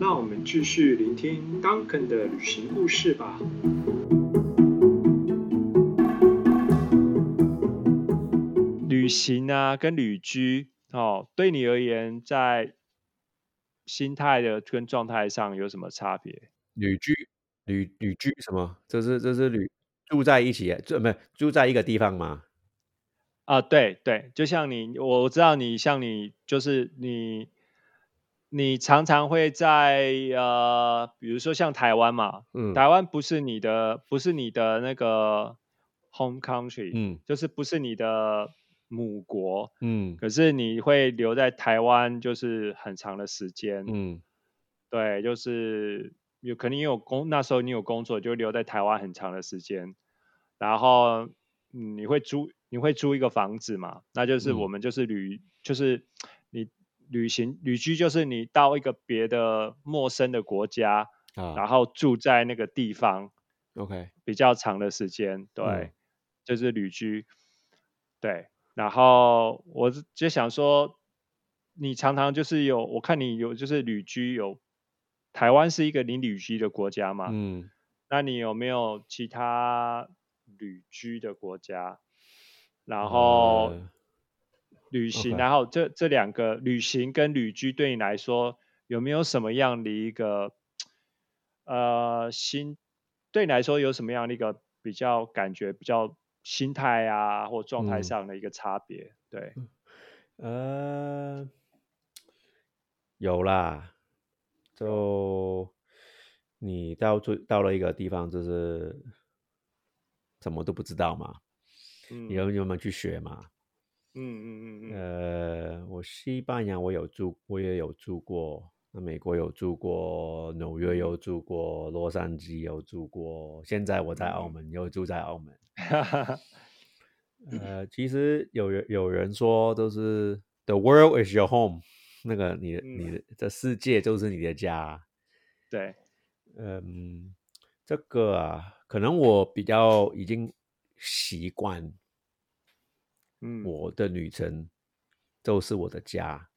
那我们继续聆听 Duncan 的旅行故事吧。旅行啊，跟旅居哦，对你而言，在心态的跟状态上有什么差别？旅居、旅旅居什么？这是这是旅住在一起，住不住在一个地方吗？啊，对对，就像你，我知道你，像你，就是你，你常常会在呃，比如说像台湾嘛，嗯。台湾不是你的，不是你的那个 home country，嗯。就是不是你的母国，嗯。可是你会留在台湾，就是很长的时间，嗯。对，就是有可能你有工，那时候你有工作，就留在台湾很长的时间，然后嗯你会租你会租一个房子嘛？那就是嗯。我们就是旅，就是你旅行旅居，就是你到一个别的陌生的国家，啊然啊后住在那个地方，OK，比较长的时间，对，嗯就是旅居，对。然后我就想说，你常常就是有，我看你有就是旅居有，台湾是一个你旅居的国家嘛？嗯那你有没有其他旅居的国家？然后呃旅行然后这这两个旅行跟旅居对你来说有没有什么样的一个呃心？对你来说有什么样的一个比较感觉比较心态啊或状态嗯上的一个差别？对，呃，有啦，就你到最到了一个地方，就是什么都不知道嘛，嗯你要慢慢去学嘛。嗯嗯嗯嗯。呃，我西班牙我有住，我也有住过，那美国有住过，纽约有住过，洛杉矶有住过，现在我在澳嗯。门又住在澳门。呃，其实有人有人说，都是 “the world is your home”，那个你的你的这世界就是你的家。对，嗯，这个啊，可能我比较已经习惯嗯我的旅程就是我的家，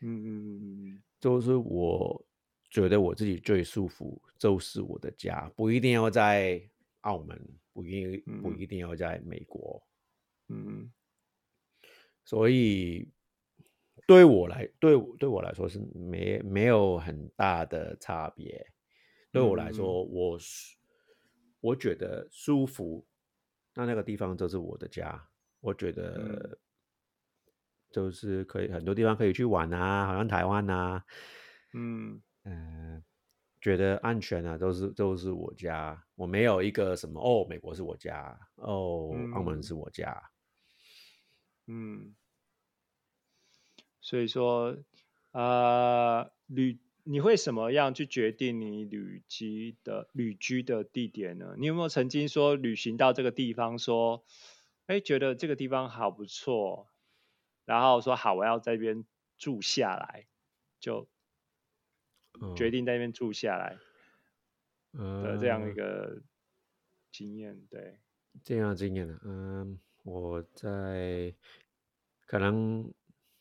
嗯嗯嗯嗯就是我觉得我自己最舒服，就是我的家，不一定要在澳门，不一不嗯一定要在美国。嗯所以对我来对我对我来说是没没有很大的差别。对我来嗯说，我我觉得舒服，那那个地方就是我的家。我觉得就是可以很多地方可以去玩啊，好像台湾啊，嗯嗯、觉得安全啊，都是都是我家。我没有一个什么哦，美国是我家，哦，澳门嗯是我家。嗯，所以说，呃，旅你会什么样去决定你旅居的旅居的地点呢？你有没有曾经说旅行到这个地方，说，哎，觉得这个地方好不错，然后说好，我要在这边住下来，就决嗯。定在那边住下来的这样一呃个经验，对，这样的经验呢，嗯，我在可能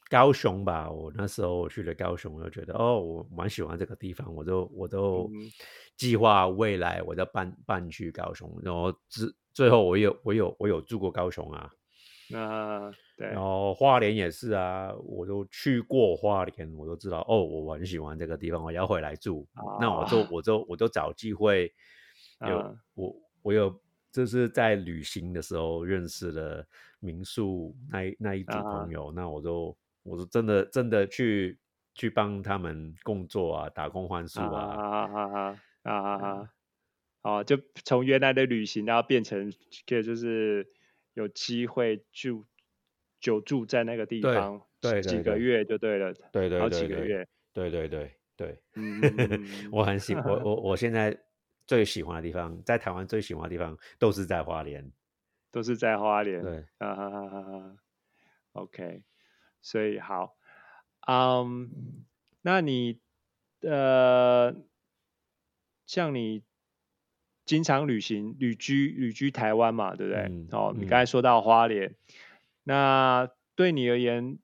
高雄吧，我那时候我去了高雄，我就觉得哦，我蛮喜欢这个地方，我都我都嗯计划未来我要搬搬去高雄，然后之最后我有我有我有住过高雄啊，那对。然，后花莲也是啊，我都去过花莲，我都知道哦，我很喜欢这个地方，我要回来住，那我就啊我就我就找机会 有、啊。我我有就是在旅行的时候认识了民宿那一那一组朋友，那我就我就真的真的去去帮他们工作啊，打工换宿啊啊，啊啊啊啊就从原来的旅行，然后变成可以就是有机会住久住在那个地方，对几个月就对了，对对好几个月，对对对对，嗯我很喜我我我现在最喜欢的地方，在台湾最喜欢的地方都是在花莲。都是在花莲，对，啊哈哈哈哈，OK，所以好，嗯，那你呃，像你经常旅行、旅居、旅居台湾嘛，对不对？嗯哦，你嗯刚才说到花莲，那对你而言，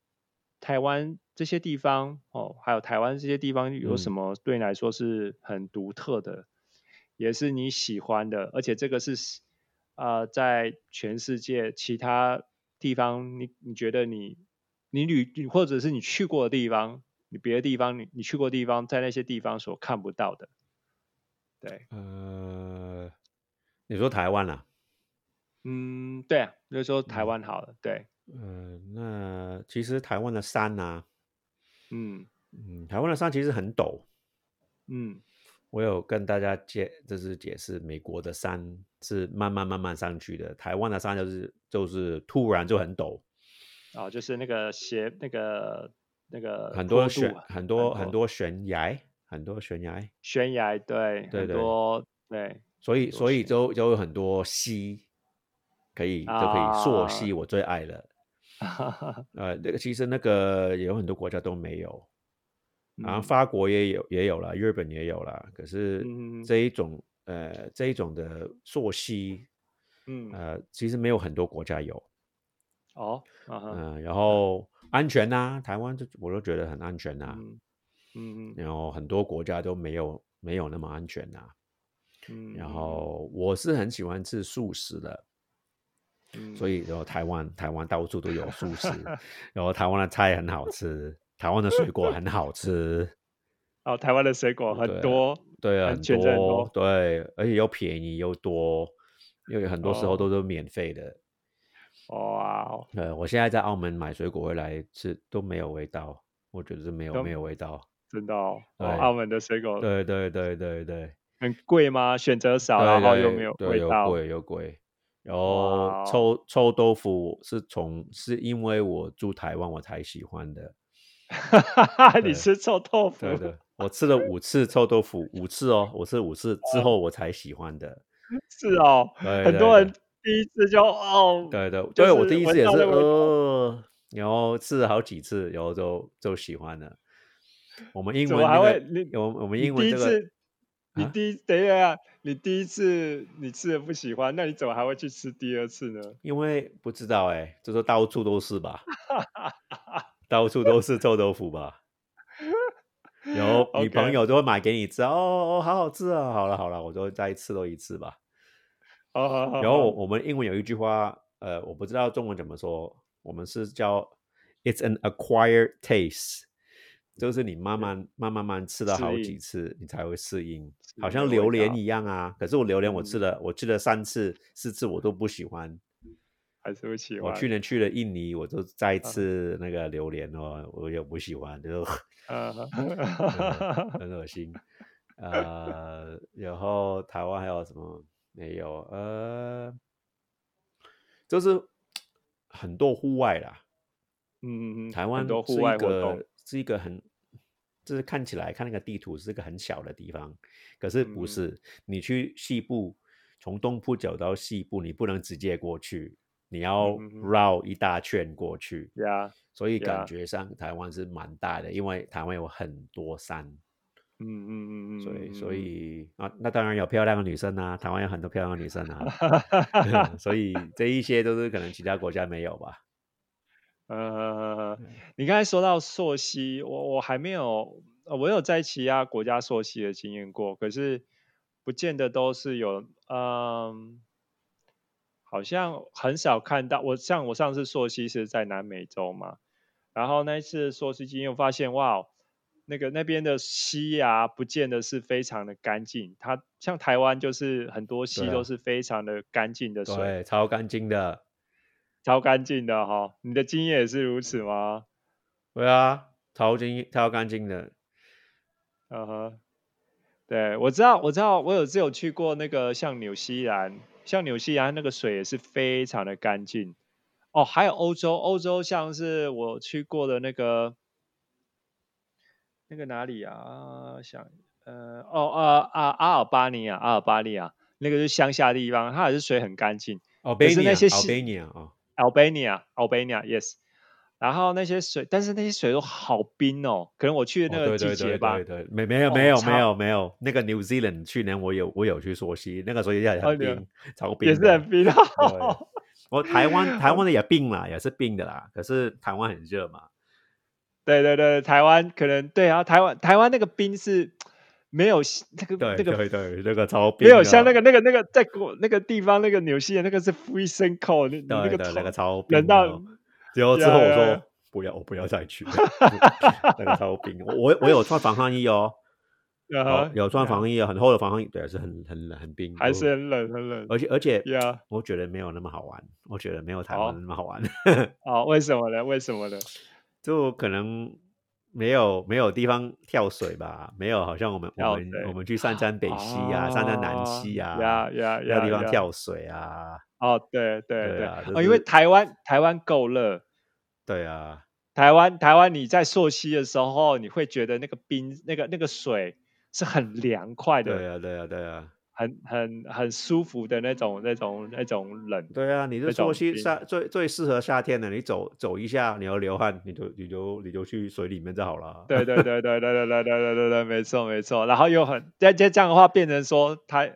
台湾这些地方哦，还有台湾这些地方有什嗯么对你来说是很独特的，也是你喜欢的，而且这个是呃，在全世界其他地方，你你觉得你你旅你或者是你去过的地方，你别的地方你你去过的地方，在那些地方所看不到的，对，呃，你说台湾啊？嗯，对啊，就是说台嗯湾好了，对，呃，那其实台湾的山啊、嗯。嗯，台湾的山其实很陡。嗯。我有跟大家解，就是解释美国的山是慢慢慢慢上去的，台湾的山就是就是突然就很陡，哦，就是那个斜那个那个很多悬啊很多很多悬崖，很多悬崖，悬崖，对，很对对多对，所以所以悬就就有很多溪，可以就可以溯溪，啊我最爱了。呃，那个其实那个有很多国家都没有，然后嗯。法国也有也有了，日本也有了，可是嗯这一种呃这一种的溯溪，嗯。呃，其实没有很多国家有，哦，嗯、然后安全呐、台湾就我都觉得很安全呐、嗯嗯然后很多国家都没有没有那么安全呐、嗯，然后我是很喜欢吃素食的，嗯。所以然后台湾台湾到处都有素食，然后台湾的菜很好吃，台湾的水果很好吃，哦，台湾的水果很多，对，很很选择很多对，而且又便宜又多，因为很多时候哦。都是免费的。哇哦，呃，我现在在澳门买水果回来吃都没有味道，我觉得是没有没有味道。真的哦，哦澳门的水果对对对对对，很贵吗？选择少，然后又没有对又味道，贵又贵。然后哦臭臭豆腐是从是因为我住台湾我才喜欢的。你对吃臭豆腐，对的，我吃了五次臭豆腐，五次哦，我吃五次之后我才喜欢的。是哦，很多人第一次就哦，对对，就对我第一次也是呃，然后吃了好几次，然后就就喜欢了。我们英怎么还文那个，会你我我们英文这个次，你啊第一等一下，你第一次你吃的不喜欢，那你怎么还会去吃第二次呢？因为不知道哎，就是到处都是吧，到处都是臭豆腐吧。然后 女朋友都会买给你吃，哦哦，好好吃啊！好了好了，我就再吃多一次吧。好好好，然后我们英文有一句话，呃，我不知道中文怎么说，我们是叫 "It's an acquired taste"，就是你慢慢慢慢慢吃了好几次，你才会适应，好像榴莲一样啊。可是我榴莲我吃嗯了，我吃了三次四次我都不喜欢。还是不喜欢我。去年去了印尼，我就再吃那个榴莲哦，我也不喜欢，就啊，嗯很恶心。呃，然后台湾还有什么没有？呃，就是很多户外啦。嗯嗯嗯，台湾很多户是一外活动个，是一个很，就是看起来看那个地图是一个很小的地方，可是不嗯是。你去西部，从东部走到西部，你不能直接过去，你要绕一大圈过去。呀，所以感觉上台湾是蛮大的，因为台湾有很多山，嗯嗯嗯嗯，所以所嗯，以啊，那当然有漂亮的女生啊，台湾有很多漂亮的女生啊，嗯 所以这一些都是可能其他国家没有吧。呃，你刚才说到溯溪，我我还没有，呃我有在其他国家溯溪的经验过，可是不见得都是有，嗯，好像很少看到。我像我上次溯溪是在南美洲嘛，然后那一次溯溪经验，我发现哇，那个那边的溪啊，不见得是非常的干净。它像台湾就是很多溪都是非常的干净的水，对，超干净的。超干净的哈。你的经验也是如此吗？对啊，超净超干净的。嗯哼，对，我知道，我知道，我有只有去过那个像纽西兰，像纽西兰那个水也是非常的干净。哦，还有欧洲，欧洲像是我去过的那个那个哪里啊？想呃哦呃啊阿尔巴尼亚，阿尔巴尼亚那个是乡下地方，它也是水很干净。是那些溪 Albania，Albania 啊，Albania，Albania，yes。然后那些水，但是那些水都好冰哦，可能我去的那个哦对对对季节吧。对对，没没有哦没有超没有没有，那个 New Zealand 去年我有我有去溯溪，那个时候也哦你有很冰，超冰也。是很冰。我台湾 台湾的也冰啦，也是冰的啦，可是台湾很热嘛。对对对，台湾可能对啊，台湾台湾那个冰是没有那个对那个对对，那个超没有像那个那个那个在国那个地方那个纽西兰那个是 freezing cold，那个冷到的。之后之后我说不要，我不要再去。了，那个超冰。我我我有穿防寒衣哦，啊哦哈有穿呀防寒衣，很厚的防寒衣，对，是很很冷很冰，我还是很冷很冷。而且而且呀我觉得没有那么好玩，我觉得没有台哦湾那么好玩，哦，为什么呢？为什么呢？就可能没有没有地方跳水吧，没有好像我们我们我们去上山北溪啊，上山南溪啊，呀呀呀呀方跳水啊，哦，对对对，对啊因为是台湾台湾够热，对啊，台湾台湾你在溯溪的时候，你会觉得那个冰那个那个水是很凉快的，对啊，对啊，对啊，很很很舒服的那种那种那种冷。对啊，你是溯溪冰夏最最适合夏天的，你走走一下，你要流汗，你就你就你就去水里面就好了。对对对对对对对对对对对，没错没错。然后又很这这这样的话，变成说它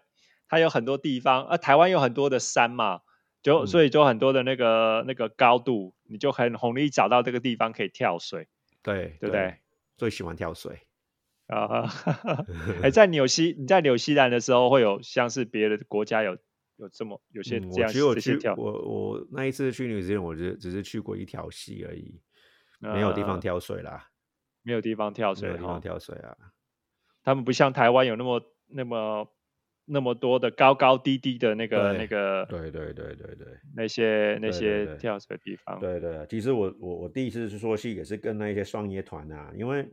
它有很多地方，呃，台湾有很多的山嘛，就嗯所以就很多的那个那个高度，你就很容易找到这个地方可以跳水对对不对？最喜欢跳水。啊。哎，在纽西你在纽西兰的时候，会有像是别的国家有有这么有些嗯，这样跳，我我那一次去纽西兰，我只只是去过一条溪而已，没有地方呃跳水啦，没有地方跳水没有地方。跳水啊。他们不像台湾有那么那么那么多的高高低低的那个那个对对对对对。那些那些跳水的地方。对对，其实我我我第一次去说戏也是跟那些双业团啊，因为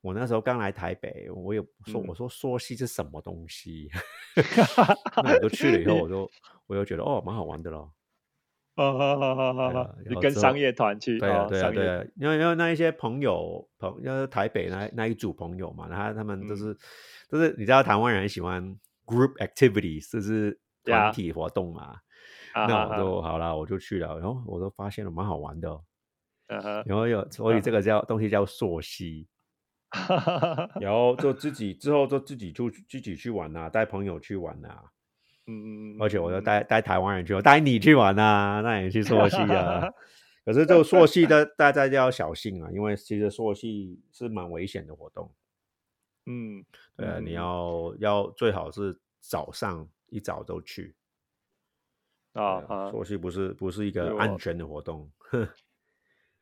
我那时候刚来台北，我也说嗯。我说说戏是什么东西，那我就去了以后，我就我就觉得哦蛮好玩的咯。哦，好好好好对啊好，你跟商业团去，对对啊，对啊，因为因为那一些朋友朋，因为台北那那一组朋友嘛，他他们都嗯。是、都是你知道台湾人喜欢 group activities，就是团体活动嘛。啊那我哈就好了，我就去了，然后我都发现了蛮好玩的然后有所以这个叫东西叫溯溪，然后就自己之后就自己就自己去玩呐、带朋友去玩呐、嗯嗯，而且我就嗯带带台湾人去，我带你去玩呐、那你去溯溪啊。可是这个溯溪的 大家就要小心啊，因为其实溯溪是蛮危险的活动。嗯，对啊，你嗯要要最好是早上一早就去。啊啊啊溯溪不是不是一个安全的活动，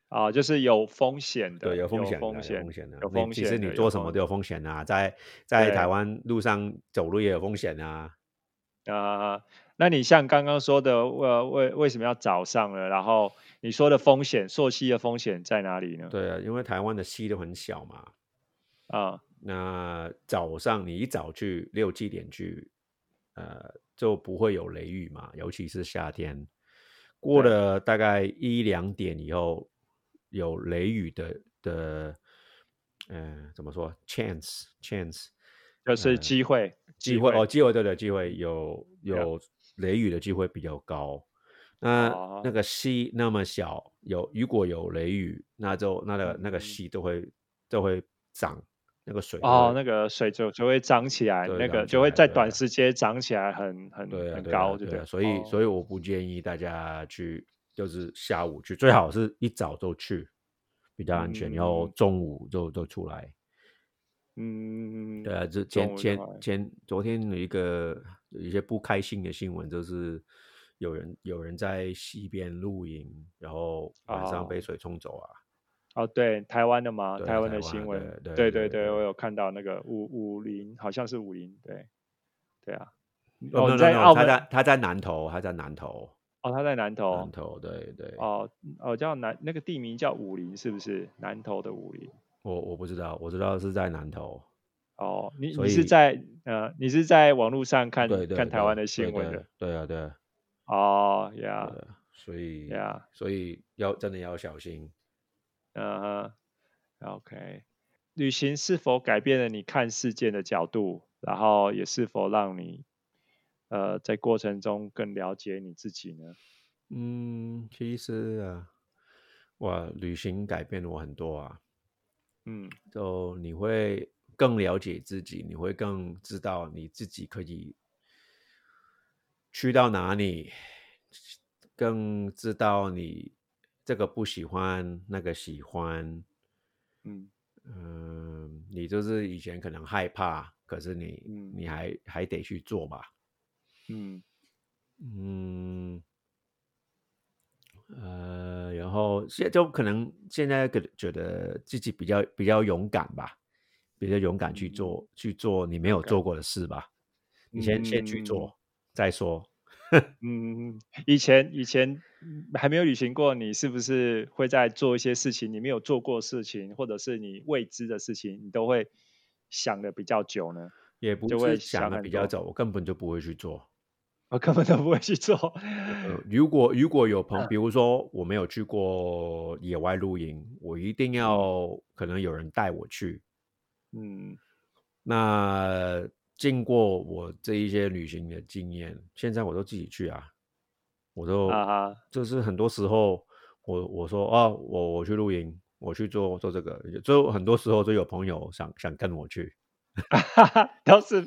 啊，就是有风险的，对，有风有险的，有风险风险的。有你其实你风险的有风做什么都有风险啊，在在台湾路上走路也有风险啊。啊，那你像刚刚说的，呃，为为什么要早上呢？然后你说的风险，溯溪的风险在哪里呢？对啊，因为台湾的溪都很小嘛，啊，那早上你一早去六七点去，呃，就不会有雷雨嘛，尤其是夏天。过了大概一两点以后，有雷雨的的，呃，怎么说？chance chance 就是呃机会，机会哦，机会对对，机会有有雷雨的机会比较高。那、哦那个溪那么小，有如果有雷雨，那就那个那个嗯溪都会都会涨，那个水哦，那个水就就会涨起来，那个就会在短时间涨起来很很很高，对不对？所以、哦所以我不建议大家去，就是下午去，最好是一早就去，比较安全，然后嗯中午就就出来。嗯，对啊，这前前前昨天有一个有一些不开心的新闻，就是有人有人在溪边露营，然后晚上哦被水冲走啊。哦，对，台湾的嘛，对台湾的的新闻，对对对我有看到那个五五零，好像是五零，对，对啊。哦在 no, 澳门他在他在南投，他在南投，哦，他在南投南，投，对对。哦哦，叫南那个地名叫武林，是不是？南投的武林。我我不知道，我知道是在南投。哦，你你是在呃，你是在网络上看看台湾的新闻的对？对啊对啊哦对呀，啊，所以呀，所以要真的要小心。嗯哼，OK。旅行是否改变了你看事件的角度？然后也是否让你呃在过程中更了解你自己呢？嗯，其实啊，哇，旅行改变了我很多啊。嗯就你会更了解自己，你会更知道你自己可以去到哪里，更知道你这个不喜欢，那个喜欢。嗯嗯，你就是以前可能害怕，可是你嗯你还还得去做吧。嗯嗯，呃，然后现就可能现在觉觉得自己比较比较勇敢吧，比较勇敢去嗯做、去做你没有做过的事吧。你先、先去嗯做再说。嗯，以前以前嗯还没有旅行过，你是不是会在做一些事情，你没有做过事情，或者是你未知的事情，你都会想的比较久呢？也不会是想的比较早，我根本就不会去做。我根本都不会去做。呃，如果如果有朋，比如说我没有去过野外露营，我一定要可能有人带我去。嗯那经过我这一些旅行的经验，现在我都自己去啊，我都啊哈，就是很多时候我我说啊，我我去露营，我去做做这个，就很多时候就有朋友想想跟我去，都是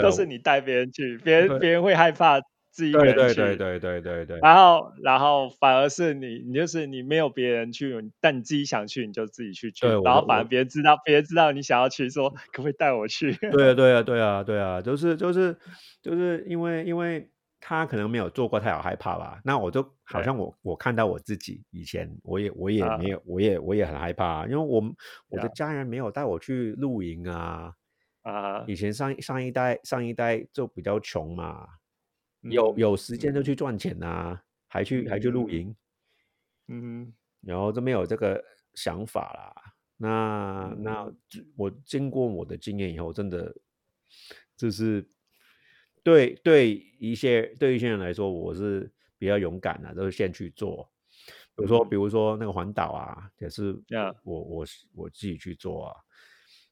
都是你带别人去，别人别人会害怕自己一个对人去，对对对对对对，然后然后反而是你，你就是你没有别人去，但你自己想去，你就自己去去，对然后反而别人知道，别人知道你想要去，说可不可以带我去？对啊，对啊，对啊，对啊，就是就是就是因为因为他可能没有做过，他有害怕吧？那我就好像我我看到我自己以前，我也我也啊没有，我也我也很害怕啊，因为我们我的家人没有带我去露营啊。啊，以前上上一代上一代就比较穷嘛，有嗯有时间就嗯去赚钱呐、还去还去露嗯营，嗯然后就没有这个想法啦。那那我经过我的经验以后，真的就是对对一些对一些人来说，我是比较勇敢的，都是先去做。比如说，嗯。比如说那个环岛啊，也是呀。我我我自己去做啊。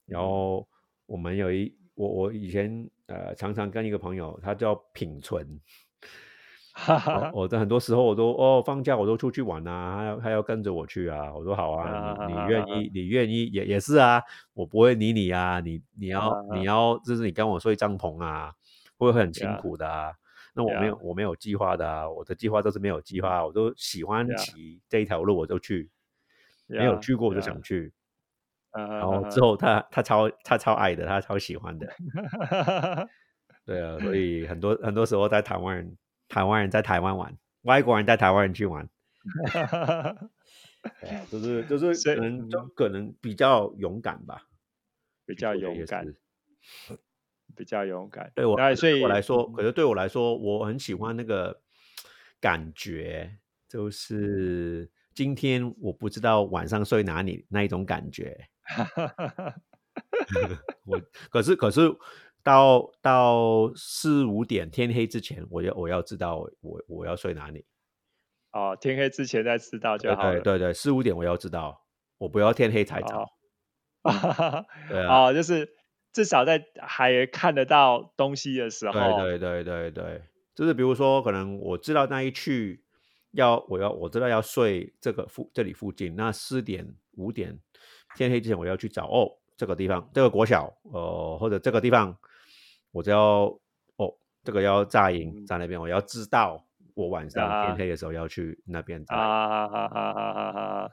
然嗯。后我们有一我我以前呃常常跟一个朋友，他叫品存，哈我哈，我在很多时候我都哦放假我都出去玩啊，他要他要跟着我去啊，我说好啊，你你愿意你愿意也也是啊，我不会理你啊，你你要你。要就是你跟我睡帐篷啊，会很辛苦的啊。那我没有我没有计划的啊，我的计划都是没有计划，我都喜欢骑这一条路我就去，没有去过我就想去。然然后之后他他超他超爱的，他超喜欢的。后，对啊，所以很多很多时候在台湾人，台湾人在台湾玩，外国人带台湾人去玩，对啊，就是就是可能可能比较勇敢吧，比较勇敢，是。比较勇敢。对我哎，所以我来说，嗯可是对我来说，我很喜欢那个感觉，就是今天我不知道晚上睡哪里那一种感觉。我可是可是到到四五点天黑之前，我要我要知道我我要睡哪里。哦，天黑之前再知道就好了。对对对，四五点我要知道，我不要天黑才找。哦，对啊，哦，就是至少在还看得到东西的时候，对对对对对，就是比如说，可能我知道那一去要我要我知道要睡这个附这里附近，那四点五点天黑之前我要去找哦这个地方这个国小呃或者这个地方，我就要哦这个要扎营嗯在那边，我要知道我晚上啊天黑的时候要去那边扎啊。啊哈哈哈哈哈！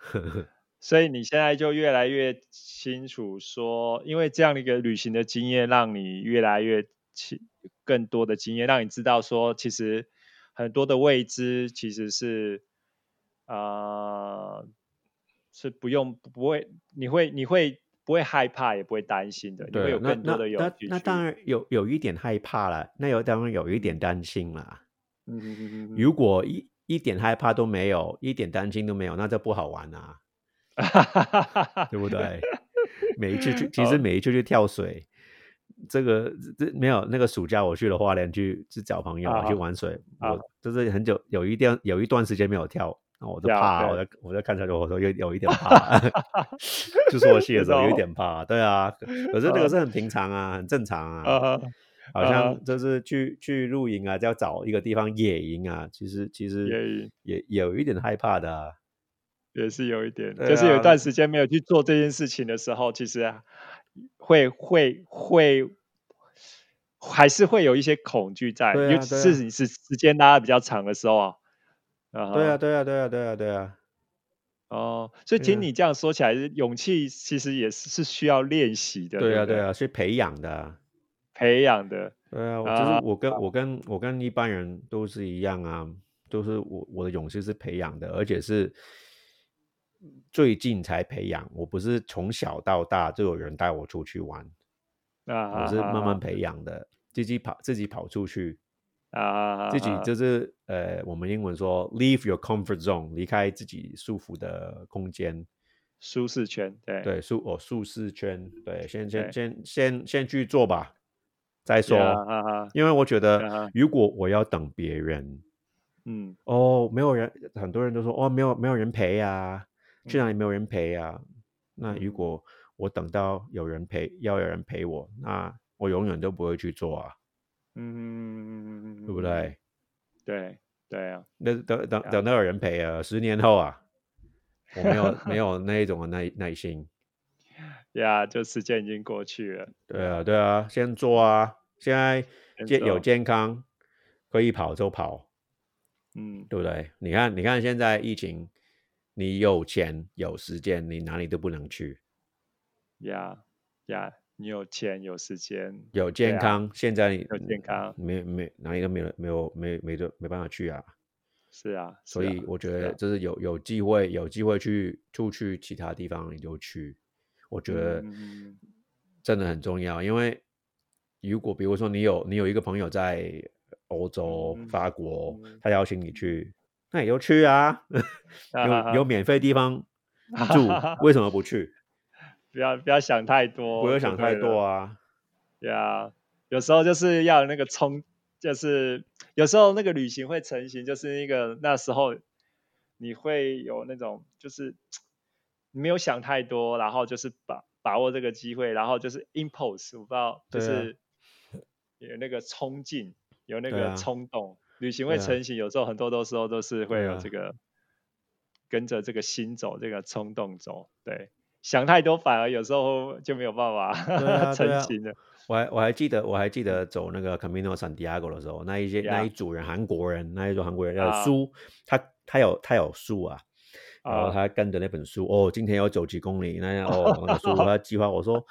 所以你现在就越来越清楚说，因为这样的一个旅行的经验，让你越来越清更多的经验，让你知道说，其实很多的未知其实是呃是不用不会，你会你会不会害怕，也不会担心的，你会对，有那那更多的勇那气。那当然有有一点害怕了，那有当然有一点担心了。嗯哼哼哼哼如果一一点害怕都没有，一点担心都没有，那就不好玩啊，对不对？每一次去，其实哦每一次去跳水，这个这没有那个暑假我去了花莲去去找朋友、啊去玩水，啊我就是很久有一段有一段时间没有跳，那我就怕，对我在我在看他就我说有有一点怕，就说我戏的时候有一点怕，对啊，可是那个啊是很平常啊，很正常啊。啊好啊像就是去去露营啊，就要找一个地方野营啊，其实其实也也有一点害怕的、啊。也是有一点，对就是有一啊段时间没有去做这件事情的时候，其实啊会会会还是会有一些恐惧在，尤其是你是时间拉的比较长的时候啊。啊对啊，，对啊，对啊，对啊，对啊。哦，所以听你这样说起来，勇气其实也是是需要练习的，对啊，对啊，是培养的啊。培养的，对啊，我啊就是我跟我跟我跟一般人都是一样啊，都是我我的勇气是培养的，而且是最近才培养，我不是从小到大就有人带我出去玩，啊，我是慢慢啊培养的，自己跑自己跑出去，啊啊，自己啊就是呃，我们英文说 leave your comfort zone，离开自己舒服的空间，舒适圈，对对，舒哦舒适圈，对，先先先先先去做吧，再说。因为我觉啊得。哈，如果我要等别人，嗯。哦，没有人，很多人都说哦，没有没有人陪啊，去哪嗯里没有人陪啊？那如嗯果我等到有人陪，要有人陪我，那我永远都不会去做啊，嗯，对不？对？对对啊，那等等等到有人陪啊，十年后啊，我没有没有那一种的耐耐心。呀，就时间已经过去了，对啊，对啊，先做啊！现在健有健康，可以跑就跑，嗯，对不对？你看，你看现在疫情，你有钱有时间，你哪里都不能去。呀呀，你有钱有时间，有健康，现在你有健康没没哪里都没有没有没没得没办法去啊。是啊，所以我觉得就是有有机会有机会去出去其他地方你就去，我觉得真的很重要。因为如果比如说你有你有一个朋友在欧洲、嗯法国嗯，他邀请你去，那你就去啊，啊有有免费地方住，为什么不去？不要不要想太多，不要想太多啊。对啊。有时候就是要有那个冲，就是有时候那个旅行会成型，就是那个那时候你会有那种就是你没有想太多，然后就是把把握这个机会，然后就是 impulse，我不知道，就是有那个冲劲，有那个冲动，旅行会成型，有时候很多的时候都是会有这个、跟着这个心走，这个冲动走，对。想太多反而有时候就没有办法 成型了。我还我还记得我还记得走那个 Camino Santiago 的时候，那一些那一组人韩国人，那一组韩国人有啊书，他他有他有书啊，然后啊他跟着那本书，哦，今天要走几公里，那样哦那个书他计划，我说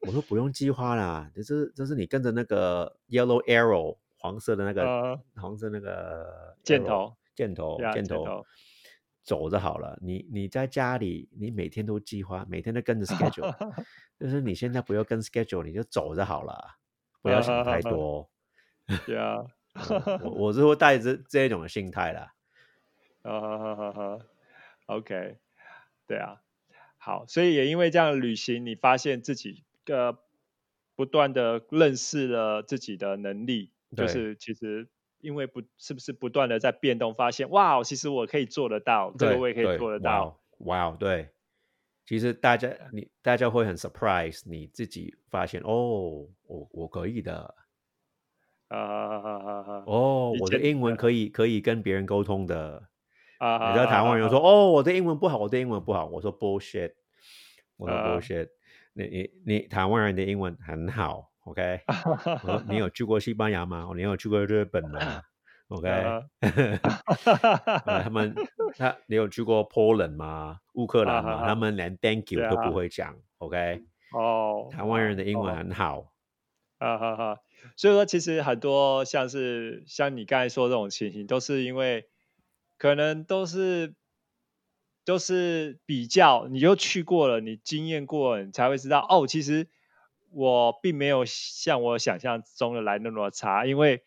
我说不用计划啦，这是这是你跟着那个 Yellow Arrow 黄色的那个、呃黄色那个箭头箭头箭头走就好了。你你在家里，你每天都计划，每天都跟着 schedule，就是你现在不要跟 schedule，你就走就好了，不要想太 多。对啊 我我是会带着这一种的心态啦。啊哈哈哈哈，OK，对啊，好，所以也因为这样旅行，你发现自己呃不断的认识了自己的能力，就是其实因为不是不是不断的在变动，发现哇，其实我可以做得到，这个对我也可以做得到，哇哦，对。其实大家你大家会很 surprise，你自己发现哦，我我可以的，啊哦，我的英文可以可以跟别人沟通的。啊，你知道台湾人说哦，我的英文不好，我的英文不好。我说 bullshit，我说啊 bullshit。你你你台湾人的英文很好，OK？我你有去过西班牙吗？哦你有去过日本吗？OK？他们他你有去过 Poland 吗？乌克兰吗？啊他们连 Thank you 都不啊会讲，OK？哦，台湾人的英文哦很好，啊哈哈，所以说其实很多像是像你刚才说这种情形，都是因为可能都是都是比较，你就去过了，你经验过了，你才会知道哦，其实我并没有像我想象中的来那么差，因为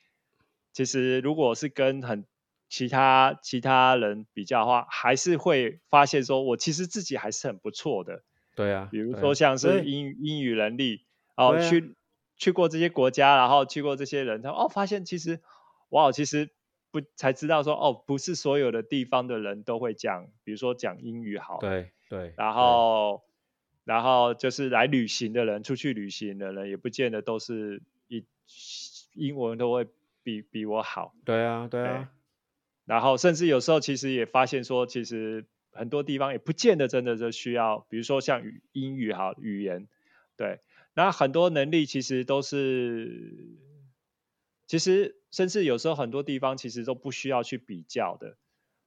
其实如果是跟很其他其他人比较的话，还是会发现说我其实自己还是很不错的。对啊，比如说像是英语英语能力，哦，对啊去去过这些国家，然后去过这些人，他哦发现其实哇，其实不才知道说哦，不是所有的地方的人都会讲，比如说讲英语好了，对对，然对后然后就是来旅行的人，出去旅行的人，也不见得都是一英文都会比比我好，对啊对啊，然后甚至有时候其实也发现说，其实很多地方也不见得真的就需要，比如说像语英语哈语言，对，那很多能力其实都是，其实甚至有时候很多地方其实都不需要去比较的。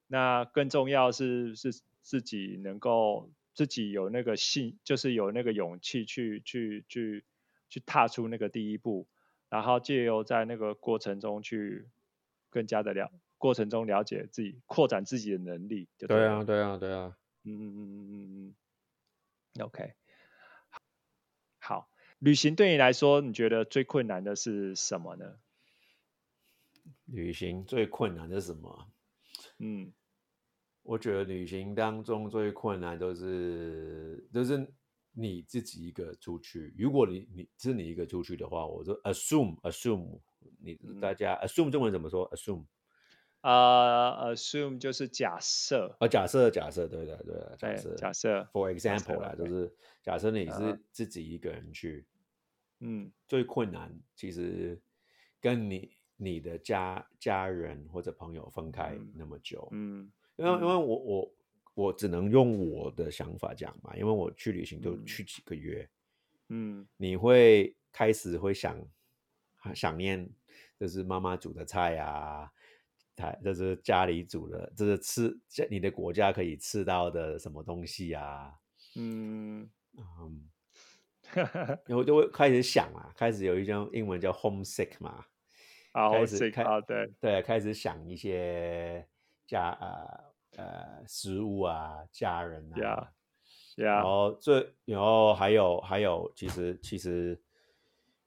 那更重要是是自己能够自己有那个信，就是有那个勇气去去去去踏出那个第一步，然后借由在那个过程中去更加的了过程中了解自己，扩展自己的能力。就对啊，对啊，对啊。嗯嗯嗯嗯嗯嗯。OK。好，旅行对你来说，你觉得最困难的是什么呢？旅行最困难的是什么？嗯，我觉得旅行当中最困难都是都是你自己一个出去。如果你你是你一个出去的话，我就 assume assume 你大家 assume 中文怎么说？assume 啊，assume 就是假设啊，假设假设，对的对的，假设假设。For example 啦，就是假设你是自己一个人去，嗯，最困难其实跟你。你的家家人或者朋友分开那么久，嗯，因为因为我我我只能用我的想法讲嘛，因为我去旅行都去几个月，嗯，你会开始会想想念，就是妈妈煮的菜啊，台就是家里煮的，就是吃你的国家可以吃到的什么东西啊，嗯嗯，然后就会开始想啊，开始有一种英文叫 homesick 嘛。开始开对。对，开始想一些家呃呃食物啊，家人啊，然后最然后还有还有，其实其实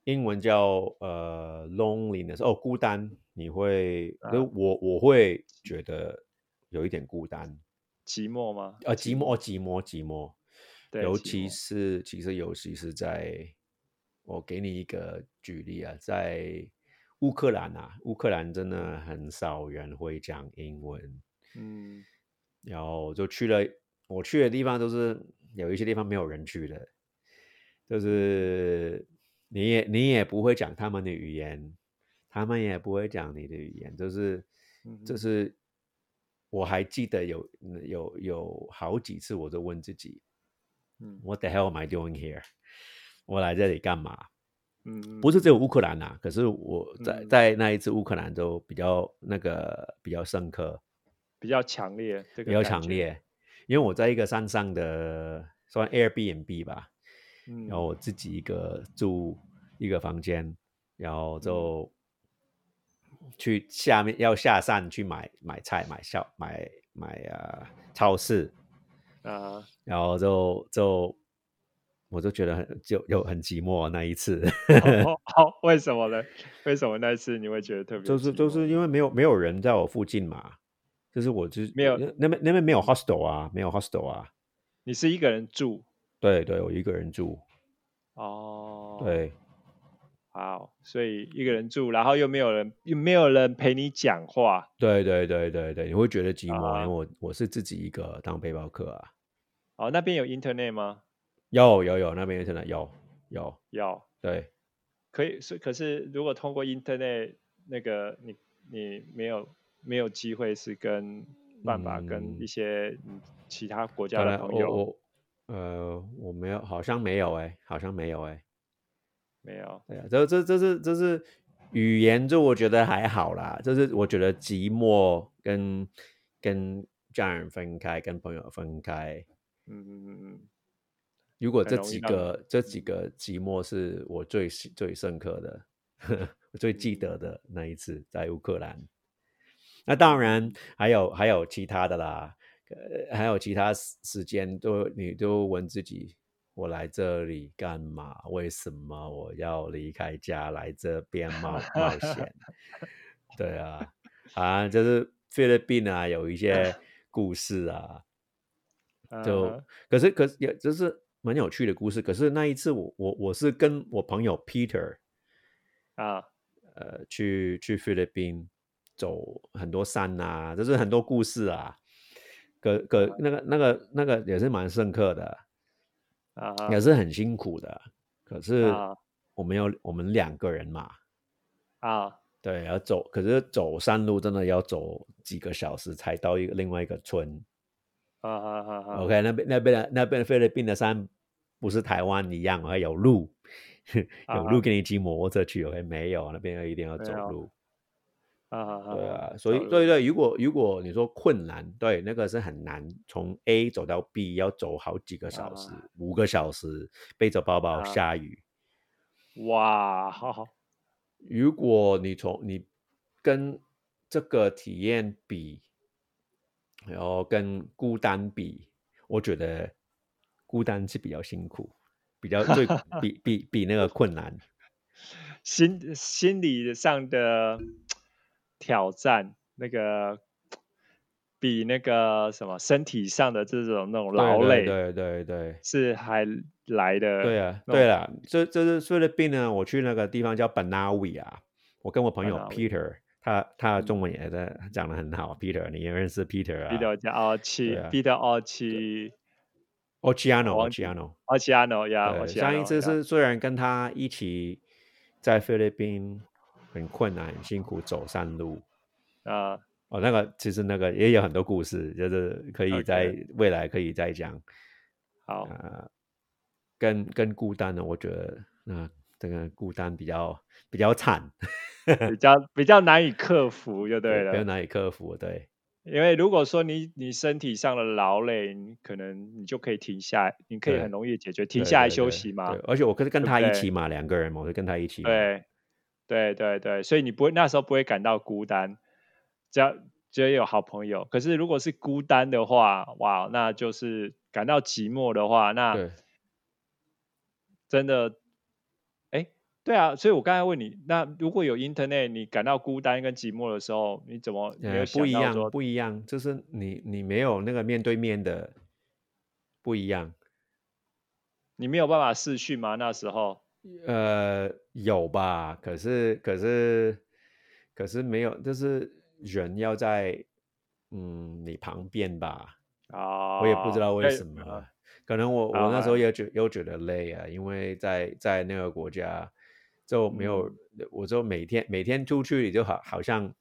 英文叫呃 loneliness 哦，孤单，你会我我会觉得有一点孤单，寂寞吗？呃，寂寞寂寞寂寞，尤其是其实尤其是在，我给你一个举例啊，在。乌克兰啊，乌克兰真的很少人会讲英文，嗯，然后就去了，我去的地方都是有一些地方没有人去的，就是你也你也不会讲他们的语言，他们也不会讲你的语言，就是就是我还记得有有有好几次，我都问自己，嗯，What the hell am I doing here？我来这里干嘛？嗯，不是只有乌克兰呐，可是我在在那一次乌克兰都比较那个比较深刻，比较强烈，这个比较强烈，因为我在一个山上的算 Airbnb 吧，嗯，然后我自己一个住一个房间，然后就去下面要下山去买买菜买小买买啊超市啊，然后就就。我就觉得很就又很寂寞那一次，好，为什么呢？为什么那一次你会觉得特别？就是就是因为没有没有人在我附近嘛，就是我就是没有那边那边没有 hostel 啊，没有 hostel 啊。你是一个人住？对对，我一个人住。哦，对，好，所以一个人住，然后又没有人又没有人陪你讲话。对对对对对，你会觉得寂寞，因为我我是自己一个当背包客啊。哦，那边有 internet 吗？有有有，那边 internet 有有有，对，可以是，可是如果通过 internet 那个，你你没有没有机会是跟办法跟一些其他国家的朋友，我呃我没有，好像没有哎，好像没有哎，没有，对啊，这这这是这是语言，就我觉得还好啦，就是我觉得寂寞跟跟家人分开，跟朋友分开，嗯嗯嗯嗯。如果这几个这几个寂寞是我最最深刻的，我最记得的那一次在乌克兰。那当然还有还有其他的啦，呃，还有其他时间都你都问自己：我来这里干嘛？为什么我要离开家来这边冒冒险？对啊，啊，就是菲律宾啊，有一些 故事啊，就可是可是也就是。蛮有趣的故事，可是那一次我我我是跟我朋友 Peter 啊，呃，去去菲律宾走很多山啊，就是很多故事啊，可可那个那个那个也是蛮深刻的啊，也是很辛苦的，可是我们有我们两个人嘛啊，对，要走，可是走山路真的要走几个小时才到一个另外一个村。啊啊啊啊，OK，那边那边的那边菲律宾的山。不是台湾一样还有路，有路给你骑摩托车去，OK？没有，那边一定要走路。啊，对啊，所以对对，如果如果你说困难，对，那个是很难，从 A 走到 B 要走好几个小时，五个小时，背着包包下雨，哇，好好。如果你从你跟这个体验比，然后跟孤单比，我觉得孤单是比较辛苦，比较最 比比比那个困难，心心理上的。挑战那个比那个什么身体上的这种那种劳累，对对对，是还来的。对啊，对了，这这是菲律宾呢。我去那个地方叫 Banawi 啊，我跟我朋友 Peter，他他中文也在讲的很好。Peter，你也认识 Peter 啊？Peter 叫奥奇，Peter 奥奇，Ochiano，Ochiano，Ochiano 呀。上一次是虽然跟他一起在菲律宾。很困难，很辛苦，走山路啊！哦，那个其实那个也有很多故事，就是可以在未来可以再讲。好啊，跟跟孤单呢，我觉得那这个孤单比较比较惨，比较比较难以克服，就对了，比较难以克服。对，因为如果说你你身体上的劳累，你可能你就可以停下，你可以很容易解决，停下来休息嘛。对，而且我可是跟他一起嘛，两个人嘛，我就跟他一起。对。对对对，所以你不会那时候不会感到孤单，只要只要有好朋友。可是如果是孤单的话，哇，那就是感到寂寞的话，那真的，哎，对啊，所以我刚才问你，那如果有 Internet，你感到孤单跟寂寞的时候，你怎么没有不一样？不一样，就是你你没有那个面对面的不一样，你没有办法视讯吗？那时候？呃，有吧？可是，可是，可是没有，就是人要在嗯你旁边吧？啊，我也不知道为什么，可能我我那时候也觉又觉得累啊，因为在在那个国家就没有，我就每天每天出去你就好好像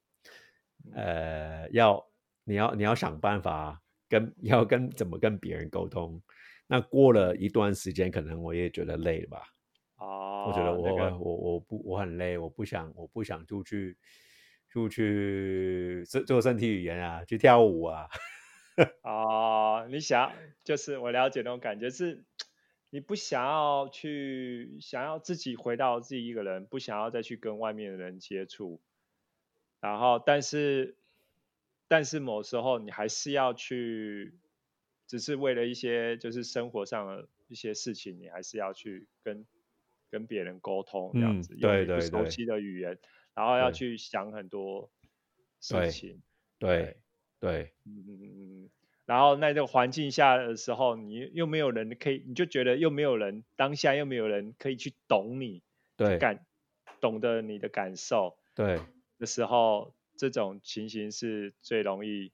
呃要你要你要想办法跟 要跟怎么跟别人沟通，那过了一段时间，可能我也觉得累了吧。哦，我觉得我我我不我很累，我不想我不想出去出去做做身体语言啊，去跳舞啊。哦，你想就是我了解那种感觉是，你不想要去想要自己回到自己一个人，不想要再去跟外面的人接触，然后但是但是某时候你还是要去，只是为了一些就是生活上的一些事情，你还是要去跟。跟别人沟通这样子，用不熟悉的语言，然后要去想很多事情，对对，嗯嗯嗯嗯，然后那个环境下的时候，你又没有人可以，你就觉得又没有人当下又没有人可以去懂你，对，感懂得你的感受，对的时候，这种情形是最容易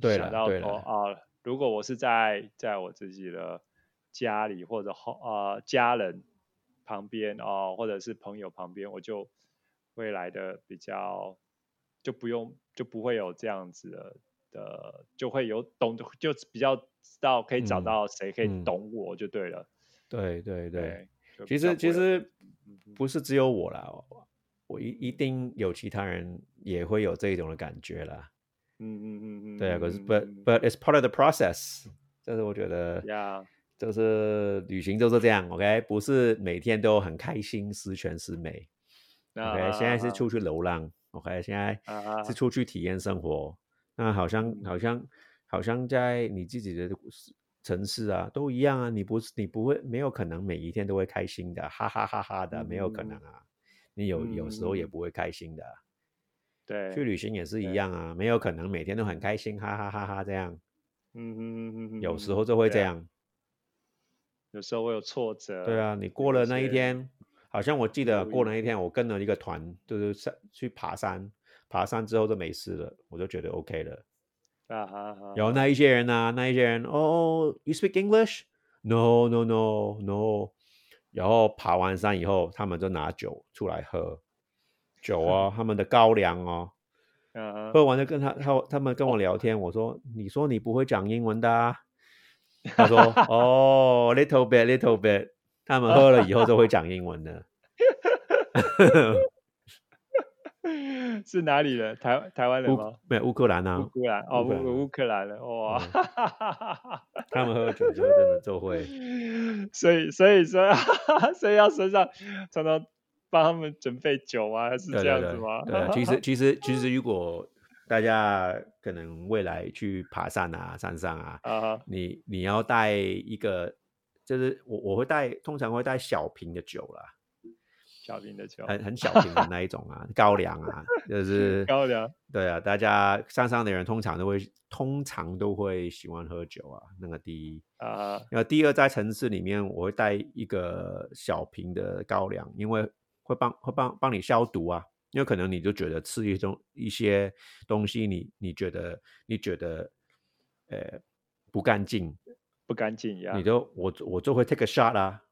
想到说啊，如果我是在在我自己的家里或者后呃家人。旁边哦，或者是朋友旁边，我就会来的比较，就不用就不会有这样子的的，就会有懂，就比较知道可以找到谁可以懂我就对了。对对对，其实其实不是只有我啦，我一一定有其他人也会有这种的感觉啦。嗯嗯嗯嗯，对啊，可是 but but it's part of the process，就是我觉得。就是旅行就是这样，OK，不是每天都很开心、十全十美，OK，现在是出去流浪，OK，现在是出去体验生活。那好像好像好像在你自己的城市啊，都一样啊。你不是你不会没有可能每一天都会开心的，哈哈哈哈的，没有可能啊。你有有时候也不会开心的。对，去旅行也是一样啊，没有可能每天都很开心，哈哈哈哈这样。嗯嗯嗯嗯，有时候就会这样。有时候会有挫折。对啊，你过了那一天，好像我记得过了那一天，我跟了一个团，就是上去爬山，爬山之后就没事了，我就觉得 OK 了。啊哈哈。然后那一些人啊，那一些人，哦，You speak English？No，No，No，No。然后爬完山以后，他们就拿酒出来喝，酒啊，他们的高粱哦。喝完就跟他他他们跟我聊天，我说，你说你不会讲英文的？他说：“哦，little bit, little bit。他们喝了以后就会讲英文的。是哪里人？台台湾人吗？没有乌克兰乌啊，克兰哦，乌克兰乌乌克兰人哇，他们喝酒就真的就会，所以所以说所以要身上常常帮他们准备酒吗？是这样子吗？对，啊其实其实其实如果大家可能未来去爬山啊、山上啊，啊你你要带一个，就是我我会带，通常会带小瓶的酒啦，小瓶的酒，很很小瓶的那一种啊，高粱啊，就 是高粱对啊，大家山上的人通常都会通常都会喜欢喝酒啊，那个第一。啊那第二，在城市里面，我会带一个小瓶的高粱，因为会帮会帮帮你消毒啊。因为可能你就觉得吃一种一些东西你，你觉得你觉得呃不干净，不干净呀你。就我我就会 take a shot 啊，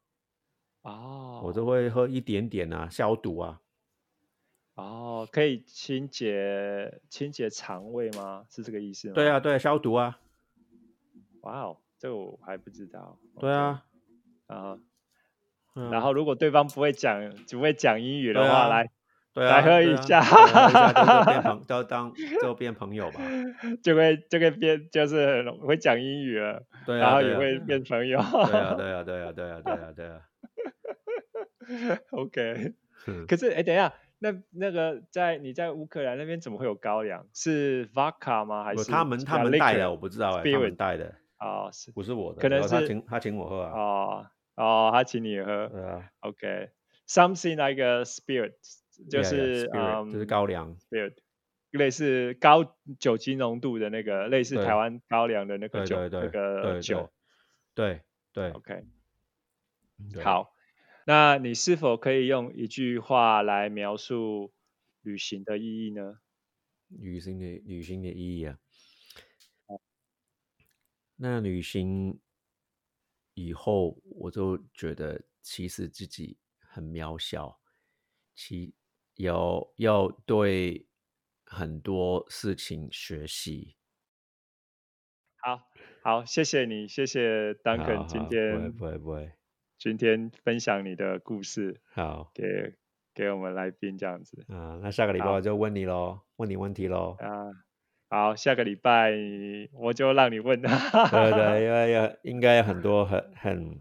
哦，我都会喝一点点啊，消毒啊。哦，可以清洁清洁肠胃吗？是这个意思吗？对啊，对，消毒啊，哇哦，这个我还不知道。对啊。啊，嗯然后如果对方不会讲只会讲英语的对话，啊来对啊，来喝一下对啊喝一下就就变朋，就当就变朋友吧。就会就会变就是很会讲英语了，对啊，然后也会变朋友。对啊，对啊，对啊，对啊，对啊，对啊。OK，嗯可是哎，等一下，那那个在你在乌克兰那边怎么会有高粱？是 vodka 吗？还是他们其他他们带的，我不知道哎，他们带的，哦，是不是我的。可能是请他请我喝啊。哦哦，他请你喝。对啊，OK，something like a spirit，就是 spirit，嗯就是高粱。spirit，类似高酒精浓度的那个，类似台湾高粱的那个酒那对对个对酒。对对 OK，对。好，那你是否可以用一句话来描述旅行的意义呢？旅行的旅行的意义啊。那旅行以后，我就觉得其实自己很渺小，其要要对很多事情学习。好，好，谢谢你，谢谢 Duncan 今好好不会天不会不会，今天分享你的故事好给给我们来宾这样子啊，那下个礼拜我就问你喽，问你问题喽。啊。好，下个礼拜我就让你问。对对，因为有应该有很多很很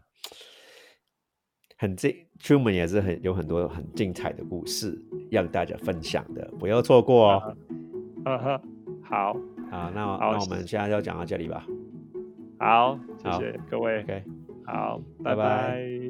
很精，Truman 也是很有很多很精彩的故事让大家分享的，不要错过哦。哈哈，好好，那好那我们现在就讲到这里吧。好，谢谢各位，OK。好，拜拜。拜拜